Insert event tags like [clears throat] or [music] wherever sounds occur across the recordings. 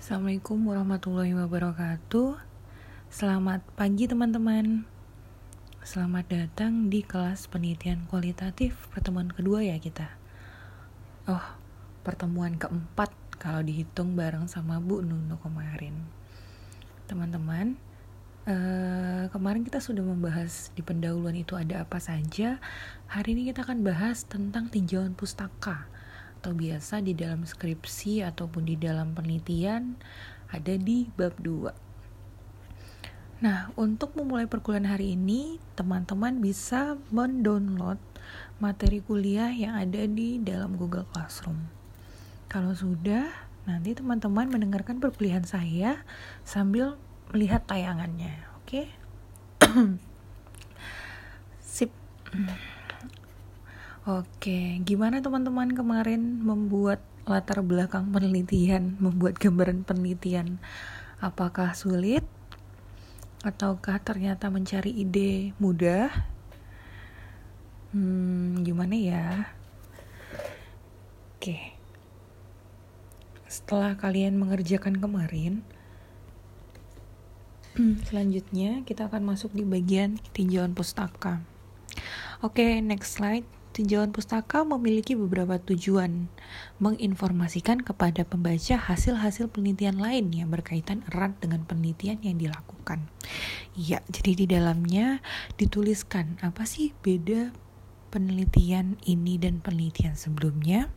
Assalamualaikum warahmatullahi wabarakatuh. Selamat pagi teman-teman. Selamat datang di kelas penelitian kualitatif pertemuan kedua ya kita. Oh, pertemuan keempat kalau dihitung bareng sama Bu Nuno kemarin. Teman-teman, eh, kemarin kita sudah membahas di pendahuluan itu ada apa saja. Hari ini kita akan bahas tentang tinjauan pustaka atau biasa di dalam skripsi ataupun di dalam penelitian ada di bab 2. Nah, untuk memulai perkuliahan hari ini, teman-teman bisa mendownload materi kuliah yang ada di dalam Google Classroom. Kalau sudah, nanti teman-teman mendengarkan perkuliahan saya sambil melihat tayangannya, oke? Okay? [clears throat] Sip. Oke, gimana teman-teman kemarin membuat latar belakang penelitian, membuat gambaran penelitian? Apakah sulit? Ataukah ternyata mencari ide mudah? Hmm, gimana ya? Oke. Setelah kalian mengerjakan kemarin, selanjutnya kita akan masuk di bagian tinjauan pustaka. Oke, next slide. Tinjauan pustaka memiliki beberapa tujuan, menginformasikan kepada pembaca hasil-hasil penelitian lain yang berkaitan erat dengan penelitian yang dilakukan. Ya, jadi di dalamnya dituliskan apa sih beda penelitian ini dan penelitian sebelumnya.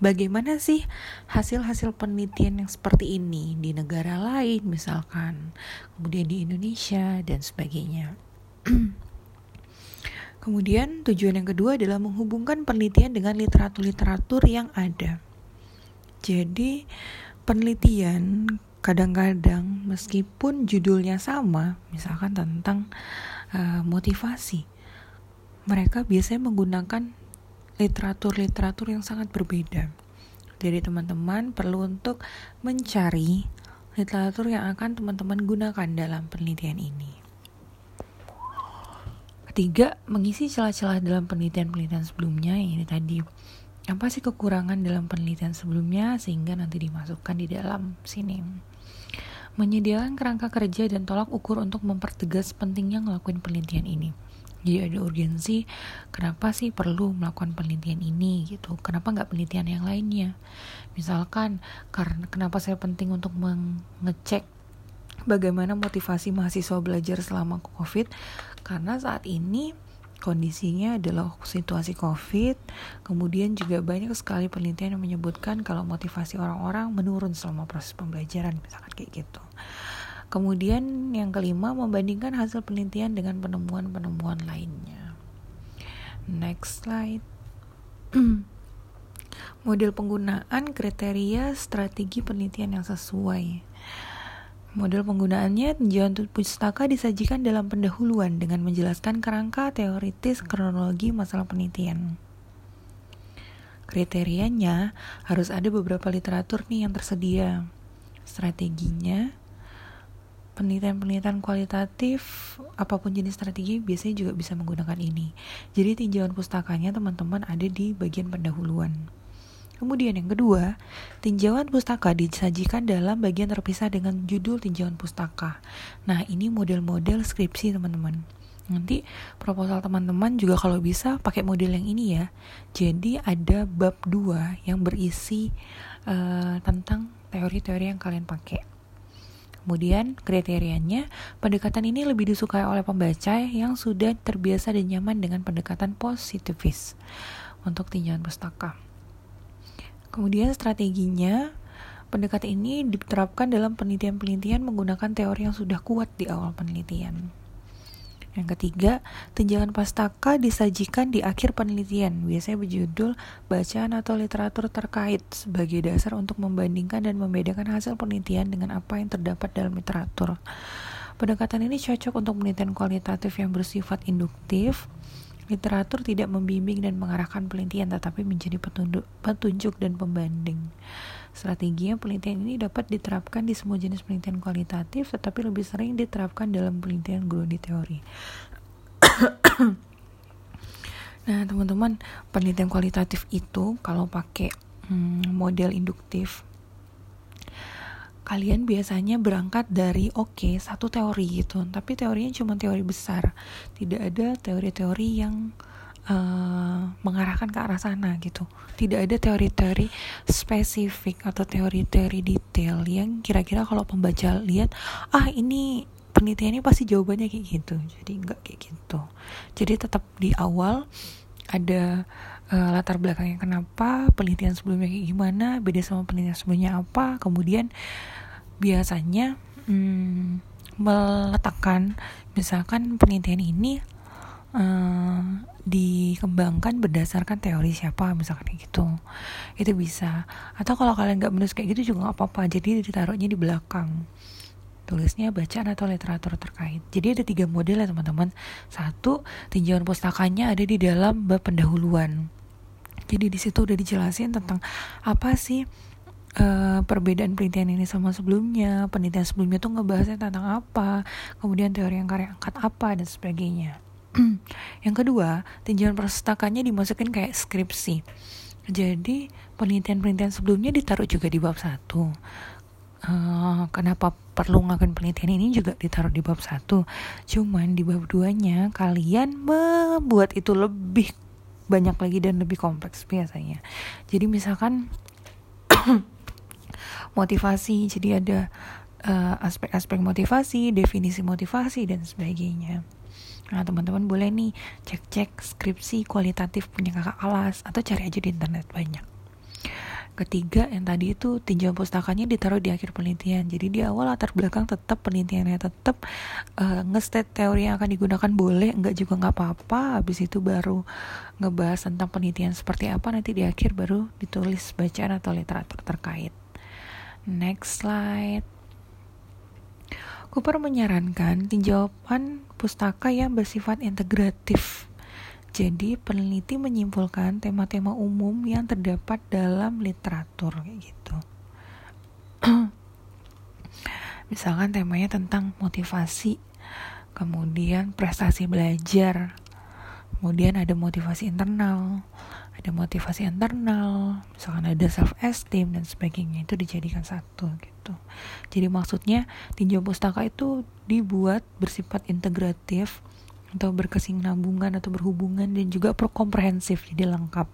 Bagaimana sih hasil-hasil penelitian yang seperti ini di negara lain misalkan, kemudian di Indonesia dan sebagainya. [clears throat] Kemudian tujuan yang kedua adalah menghubungkan penelitian dengan literatur-literatur yang ada. Jadi penelitian kadang-kadang meskipun judulnya sama, misalkan tentang uh, motivasi, mereka biasanya menggunakan literatur-literatur yang sangat berbeda. Jadi teman-teman perlu untuk mencari literatur yang akan teman-teman gunakan dalam penelitian ini. Ketiga, mengisi celah-celah dalam penelitian-penelitian sebelumnya ini tadi. Apa sih kekurangan dalam penelitian sebelumnya sehingga nanti dimasukkan di dalam sini. Menyediakan kerangka kerja dan tolak ukur untuk mempertegas pentingnya ngelakuin penelitian ini. Jadi ada urgensi, kenapa sih perlu melakukan penelitian ini gitu? Kenapa nggak penelitian yang lainnya? Misalkan karena kenapa saya penting untuk mengecek bagaimana motivasi mahasiswa belajar selama COVID karena saat ini kondisinya adalah situasi COVID, kemudian juga banyak sekali penelitian yang menyebutkan kalau motivasi orang-orang menurun selama proses pembelajaran, misalkan kayak gitu. Kemudian yang kelima, membandingkan hasil penelitian dengan penemuan-penemuan lainnya. Next slide. [clears throat] Model penggunaan kriteria strategi penelitian yang sesuai. Model penggunaannya, tinjauan pustaka disajikan dalam pendahuluan dengan menjelaskan kerangka teoritis kronologi masalah penelitian. Kriterianya harus ada beberapa literatur nih yang tersedia. Strateginya, penelitian-penelitian kualitatif apa pun jenis strategi biasanya juga bisa menggunakan ini. Jadi tinjauan pustakanya teman-teman ada di bagian pendahuluan. Kemudian yang kedua, tinjauan pustaka disajikan dalam bagian terpisah dengan judul tinjauan pustaka. Nah, ini model-model skripsi teman-teman. Nanti proposal teman-teman juga kalau bisa pakai model yang ini ya. Jadi ada bab 2 yang berisi uh, tentang teori-teori yang kalian pakai. Kemudian kriterianya, pendekatan ini lebih disukai oleh pembaca yang sudah terbiasa dan nyaman dengan pendekatan positivis untuk tinjauan pustaka. Kemudian strateginya, pendekatan ini diterapkan dalam penelitian-penelitian menggunakan teori yang sudah kuat di awal penelitian. Yang ketiga, tinjauan pastaka disajikan di akhir penelitian, biasanya berjudul bacaan atau literatur terkait sebagai dasar untuk membandingkan dan membedakan hasil penelitian dengan apa yang terdapat dalam literatur. Pendekatan ini cocok untuk penelitian kualitatif yang bersifat induktif, Literatur tidak membimbing dan mengarahkan penelitian, tetapi menjadi petunjuk, petunjuk dan pembanding. Strateginya penelitian ini dapat diterapkan di semua jenis penelitian kualitatif, tetapi lebih sering diterapkan dalam penelitian di teori. [coughs] nah, teman-teman, penelitian kualitatif itu kalau pakai hmm, model induktif kalian biasanya berangkat dari oke okay, satu teori gitu. Tapi teorinya cuma teori besar. Tidak ada teori-teori yang uh, mengarahkan ke arah sana gitu. Tidak ada teori-teori spesifik atau teori-teori detail yang kira-kira kalau pembaca lihat ah ini penelitian ini pasti jawabannya kayak gitu. Jadi enggak kayak gitu. Jadi tetap di awal ada uh, latar belakangnya kenapa penelitian sebelumnya kayak gimana beda sama penelitian sebelumnya apa. Kemudian biasanya hmm, meletakkan misalkan penelitian ini uh, dikembangkan berdasarkan teori siapa misalkan kayak gitu. Itu bisa. Atau kalau kalian nggak menulis kayak gitu juga nggak apa-apa. Jadi ditaruhnya di belakang tulisnya bacaan atau literatur terkait. Jadi ada tiga model ya teman-teman. Satu, tinjauan pustakanya ada di dalam bab pendahuluan. Jadi di situ udah dijelasin tentang apa sih uh, perbedaan penelitian ini sama sebelumnya, penelitian sebelumnya tuh ngebahasnya tentang apa, kemudian teori yang karya angkat apa dan sebagainya. [clears throat] yang kedua, tinjauan perpustakannya dimasukin kayak skripsi. Jadi penelitian-penelitian sebelumnya ditaruh juga di bab satu uh, kenapa perlu ngelakuin penelitian ini juga ditaruh di bab satu. Cuman di bab duanya kalian membuat itu lebih banyak lagi dan lebih kompleks biasanya. Jadi misalkan [coughs] motivasi jadi ada eh, aspek-aspek uh, motivasi definisi motivasi dan sebagainya. Nah teman-teman boleh nih cek-cek skripsi kualitatif punya kakak alas atau cari aja di internet banyak ketiga yang tadi itu tinjauan pustakanya ditaruh di akhir penelitian. Jadi di awal latar belakang tetap penelitiannya tetap uh, ngestate teori yang akan digunakan boleh enggak juga nggak apa-apa. Habis itu baru ngebahas tentang penelitian seperti apa nanti di akhir baru ditulis bacaan atau literatur terkait. Next slide. Cooper menyarankan tinjauan pustaka yang bersifat integratif jadi peneliti menyimpulkan tema-tema umum yang terdapat dalam literatur kayak gitu. [clears throat] Misalkan temanya tentang motivasi, kemudian prestasi belajar, kemudian ada motivasi internal, ada motivasi internal, misalkan ada self esteem dan sebagainya itu dijadikan satu gitu. Jadi maksudnya tinjau pustaka itu dibuat bersifat integratif atau berkesinambungan atau berhubungan dan juga komprehensif jadi lengkap.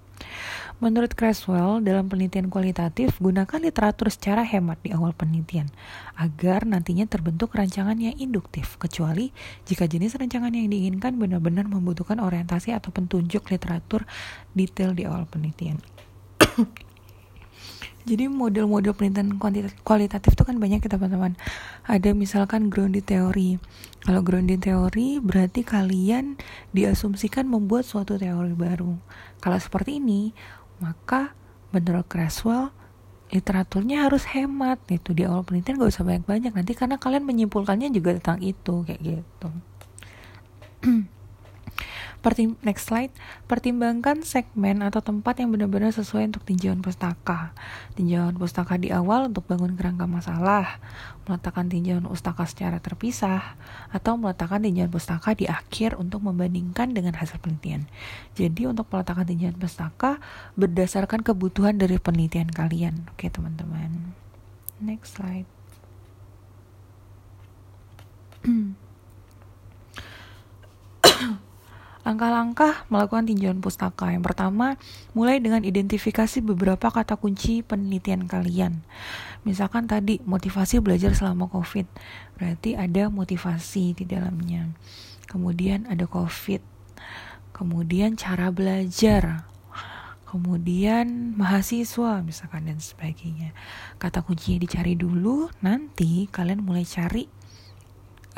Menurut Creswell, dalam penelitian kualitatif, gunakan literatur secara hemat di awal penelitian agar nantinya terbentuk rancangan yang induktif, kecuali jika jenis rancangan yang diinginkan benar-benar membutuhkan orientasi atau petunjuk literatur detail di awal penelitian. Jadi model-model penelitian kualitatif itu kan banyak ya teman-teman. Ada misalkan grounded teori kalau grounded teori berarti kalian diasumsikan membuat suatu teori baru. Kalau seperti ini maka menurut Creswell literaturnya harus hemat itu di awal penelitian gak usah banyak-banyak. Nanti karena kalian menyimpulkannya juga tentang itu kayak gitu [clears throat] Pertim next slide, pertimbangkan segmen atau tempat yang benar-benar sesuai untuk tinjauan pustaka. Tinjauan pustaka di awal untuk bangun kerangka masalah, meletakkan tinjauan pustaka secara terpisah, atau meletakkan tinjauan pustaka di akhir untuk membandingkan dengan hasil penelitian. Jadi untuk meletakkan tinjauan pustaka berdasarkan kebutuhan dari penelitian kalian. Oke teman-teman. Next slide. [clears throat] Langkah-langkah melakukan tinjauan pustaka. Yang pertama, mulai dengan identifikasi beberapa kata kunci penelitian kalian. Misalkan tadi motivasi belajar selama COVID. Berarti ada motivasi di dalamnya. Kemudian ada COVID. Kemudian cara belajar. Kemudian mahasiswa misalkan dan sebagainya. Kata kuncinya dicari dulu, nanti kalian mulai cari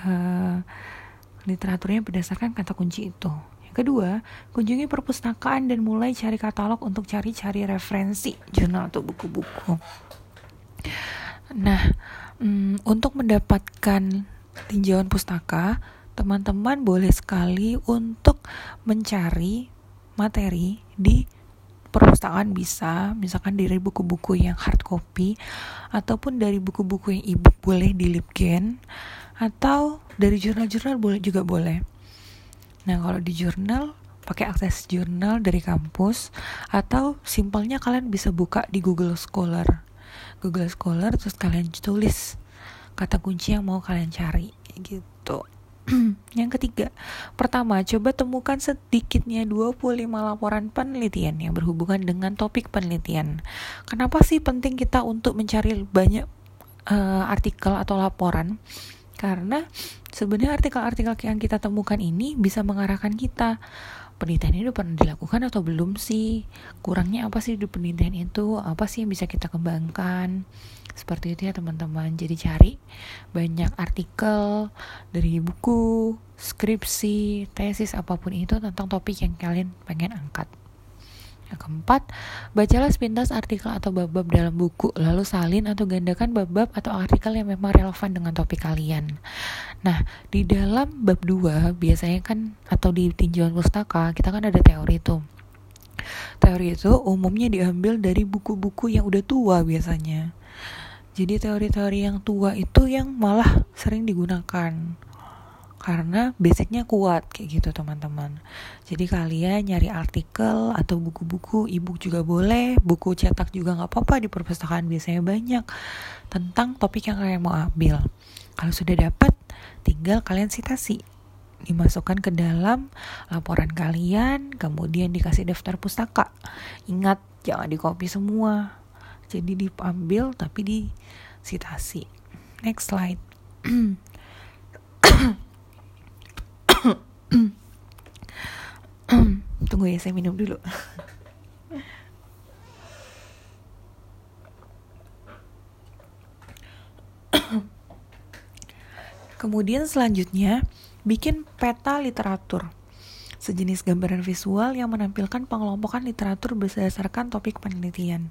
uh, literaturnya berdasarkan kata kunci itu. Kedua, kunjungi perpustakaan dan mulai cari katalog untuk cari-cari referensi jurnal atau buku-buku. Nah, um, untuk mendapatkan tinjauan pustaka, teman-teman boleh sekali untuk mencari materi di perpustakaan bisa, misalkan dari buku-buku yang hard copy ataupun dari buku-buku yang ebook boleh di atau dari jurnal-jurnal boleh juga boleh. Nah, kalau di jurnal pakai akses jurnal dari kampus atau simpelnya kalian bisa buka di Google Scholar. Google Scholar terus kalian tulis kata kunci yang mau kalian cari gitu [clears throat] yang ketiga, pertama, coba temukan sedikitnya 25 laporan penelitian yang berhubungan dengan topik penelitian. Kenapa sih penting kita untuk mencari banyak uh, artikel atau laporan? Karena sebenarnya artikel-artikel yang kita temukan ini bisa mengarahkan kita. Penelitian itu pernah dilakukan atau belum sih? Kurangnya apa sih di penelitian itu? Apa sih yang bisa kita kembangkan? Seperti itu ya teman-teman. Jadi cari banyak artikel dari buku skripsi tesis apa pun itu tentang topik yang kalian pengen angkat yang keempat, bacalah sepintas artikel atau bab-bab dalam buku, lalu salin atau gandakan bab-bab atau artikel yang memang relevan dengan topik kalian. Nah, di dalam bab 2 biasanya kan atau di tinjauan pustaka, kita kan ada teori itu. Teori itu umumnya diambil dari buku-buku yang udah tua biasanya. Jadi teori-teori yang tua itu yang malah sering digunakan karena basicnya kuat kayak gitu teman-teman. Jadi kalian nyari artikel atau buku-buku ebook juga boleh buku cetak juga nggak apa-apa di perpustakaan biasanya banyak tentang topik yang kalian mau ambil. Kalau sudah dapat tinggal kalian citasi dimasukkan ke dalam laporan kalian kemudian dikasih daftar pustaka. Ingat jangan di copy semua. Jadi diambil tapi di citasi next slide [clears throat] [coughs] Tunggu ya, saya minum dulu. [coughs] Kemudian selanjutnya, bikin peta literatur. Sejenis gambaran visual yang menampilkan pengelompokan literatur berdasarkan topik penelitian.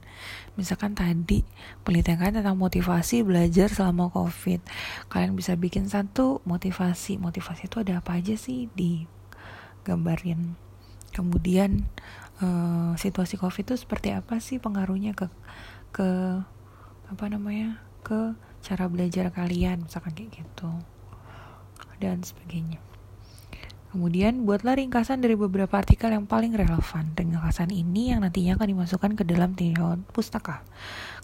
Misalkan tadi, penelitian tentang motivasi belajar selama COVID. Kalian bisa bikin satu motivasi. Motivasi itu ada apa aja sih di gambarin kemudian uh, situasi covid itu seperti apa sih pengaruhnya ke ke apa namanya ke cara belajar kalian misalkan kayak gitu dan sebagainya Kemudian buatlah ringkasan dari beberapa artikel yang paling relevan. Ringkasan ini yang nantinya akan dimasukkan ke dalam tinjauan pustaka.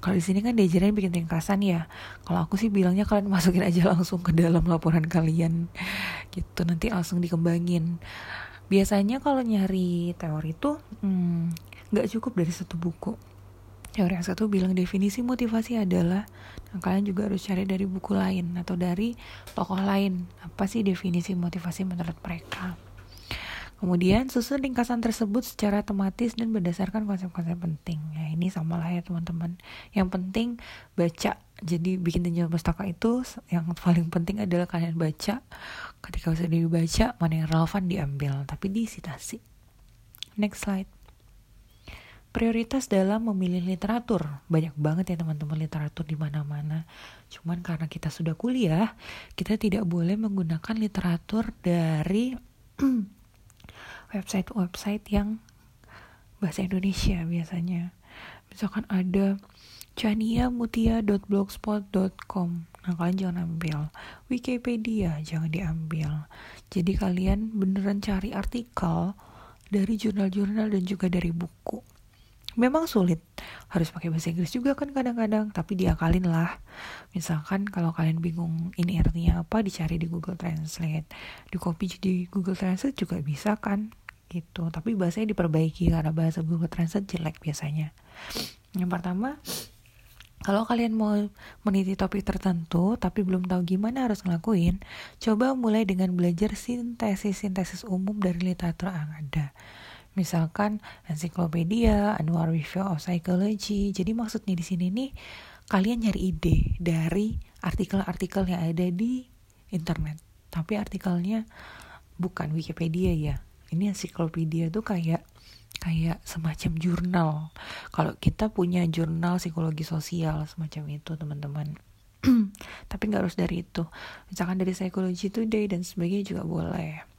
Kalau di sini kan diajarin bikin ringkasan ya. Kalau aku sih bilangnya kalian masukin aja langsung ke dalam laporan kalian. Gitu nanti langsung dikembangin biasanya kalau nyari teori itu hmm, nggak hmm, cukup dari satu buku teori yang satu bilang definisi motivasi adalah nah, kalian juga harus cari dari buku lain atau dari tokoh lain apa sih definisi motivasi menurut mereka Kemudian susun ringkasan tersebut secara tematis dan berdasarkan konsep-konsep penting. Ya ini sama lah ya teman-teman. Yang penting baca. Jadi bikin tinjauan pustaka itu yang paling penting adalah kalian baca. Ketika sudah dibaca, mana yang relevan diambil, tapi disitasi. Next slide. Prioritas dalam memilih literatur. Banyak banget ya teman-teman literatur di mana-mana. Cuman karena kita sudah kuliah, kita tidak boleh menggunakan literatur dari [clears throat] website-website yang bahasa Indonesia biasanya. Misalkan ada chaniamutia.blogspot.com Nah kalian jangan ambil Wikipedia jangan diambil Jadi kalian beneran cari artikel Dari jurnal-jurnal dan juga dari buku Memang sulit. Harus pakai bahasa Inggris juga kan kadang-kadang Tapi diakalin lah. Misalkan kalau kalian bingung ini artinya apa Dicari di Google Translate. Di copy di Google Translate juga bisa kan gitu. Tapi bahasanya diperbaiki karena bahasa Google Translate jelek biasanya. Yang pertama kalau kalian mau meniti topik tertentu tapi belum tahu gimana harus ngelakuin, coba mulai dengan belajar sintesis-sintesis umum dari literatur yang ada. Misalkan ensiklopedia, Annual Review of Psychology. Jadi maksudnya di sini nih kalian nyari ide dari artikel-artikel yang ada di internet. Tapi artikelnya bukan Wikipedia ya. Ini ensiklopedia tuh kayak kayak semacam jurnal. Kalau kita punya jurnal psikologi sosial semacam itu teman-teman. [clears throat] Tapi nggak harus dari itu. Misalkan dari psikologi today dan sebagainya juga boleh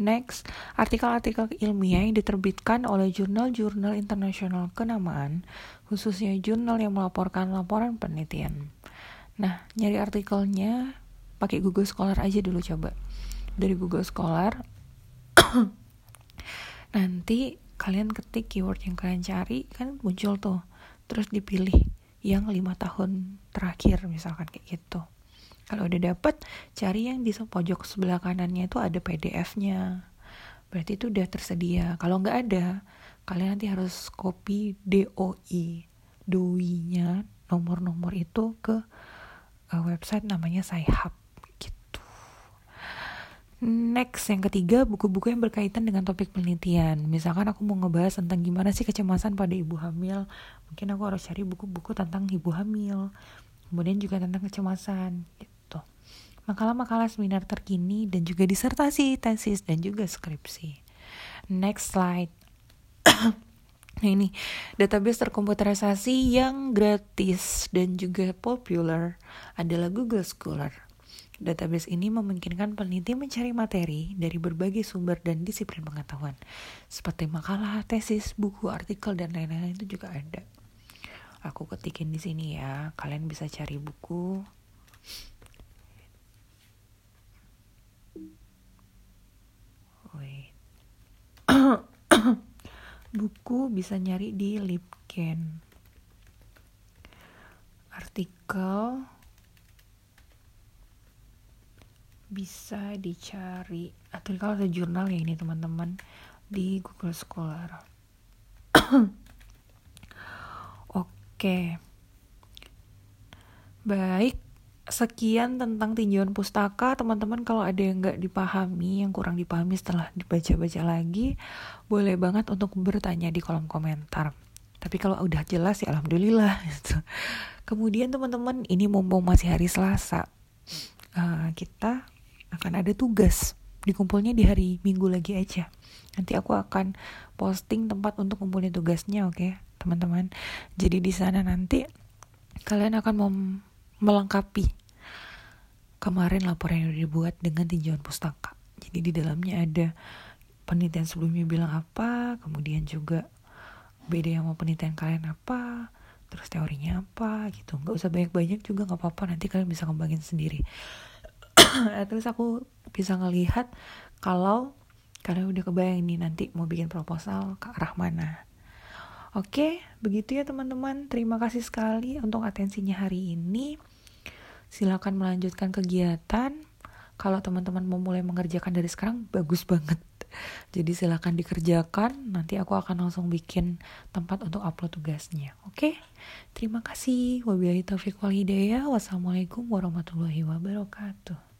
Next, artikel-artikel ilmiah yang diterbitkan oleh jurnal-jurnal internasional kenamaan, khususnya jurnal yang melaporkan laporan penelitian. Nah, nyari artikelnya pakai Google Scholar aja dulu coba. Dari Google Scholar [coughs] nanti kalian ketik keyword yang kalian cari kan muncul tuh terus dipilih yang lima tahun terakhir misalkan kayak gitu kalau udah dapet cari yang di pojok sebelah kanannya itu ada PDF-nya berarti itu udah tersedia kalau nggak ada kalian nanti harus copy DOI DOI-nya nomor-nomor itu ke uh, website namanya Sci-Hub gitu. Next yang ketiga buku-buku yang berkaitan dengan topik penelitian. Misalkan aku mau ngebahas tentang gimana sih kecemasan pada ibu hamil, mungkin aku harus cari buku-buku tentang ibu hamil. Kemudian juga tentang kecemasan gitu. Makalah-makalah seminar terkini dan juga disertasi, tesis dan juga skripsi. Next slide. [clears throat] Nah ini database terkomputerisasi yang gratis dan juga populer adalah Google Scholar. Database ini memungkinkan peneliti mencari materi dari berbagai sumber dan disiplin pengetahuan, seperti makalah, tesis, buku, artikel, dan lain-lain itu juga ada. Aku ketikin di sini ya, kalian bisa cari buku. Wait. [coughs] buku bisa nyari di Lipken. Artikel bisa dicari. Atau kalau ada jurnal ya ini teman-teman di Google Scholar. [coughs] Oke. Baik sekian tentang tinjauan pustaka. Teman-teman kalau ada yang nggak dipahami yang kurang dipahami setelah dibaca-baca lagi boleh banget untuk bertanya di kolom komentar. Tapi kalau udah jelas ya alhamdulillah [laughs] gitu. kemudian teman-teman ini mumpung masih hari Selasa uh, kita akan ada tugas dikumpulnya di hari Minggu lagi aja. Nanti aku akan posting tempat untuk kumpulin tugasnya oke okay, teman-teman. Jadi di sana nanti kalian akan mem melengkapi kemarin laporan yang dibuat dengan tinjauan pustaka. Jadi di dalamnya ada penelitian sebelumnya bilang apa, kemudian juga beda yang mau penelitian kalian apa, terus teorinya apa gitu. Nggak usah banyak-banyak juga nggak apa-apa, nanti kalian bisa kembangin sendiri. [clears throat] terus aku bisa ngelihat kalau kalian udah kebayang nih nanti mau bikin proposal ke arah mana. Oke, begitu ya teman-teman. Terima kasih sekali untuk atensinya hari ini silakan melanjutkan kegiatan. Kalau teman-teman mau mulai mengerjakan dari sekarang, bagus banget. Jadi silakan dikerjakan, nanti aku akan langsung bikin tempat untuk upload tugasnya. Oke? Terima kasih. Wabillahi taufiq wal hidayah. Wassalamualaikum warahmatullahi wabarakatuh.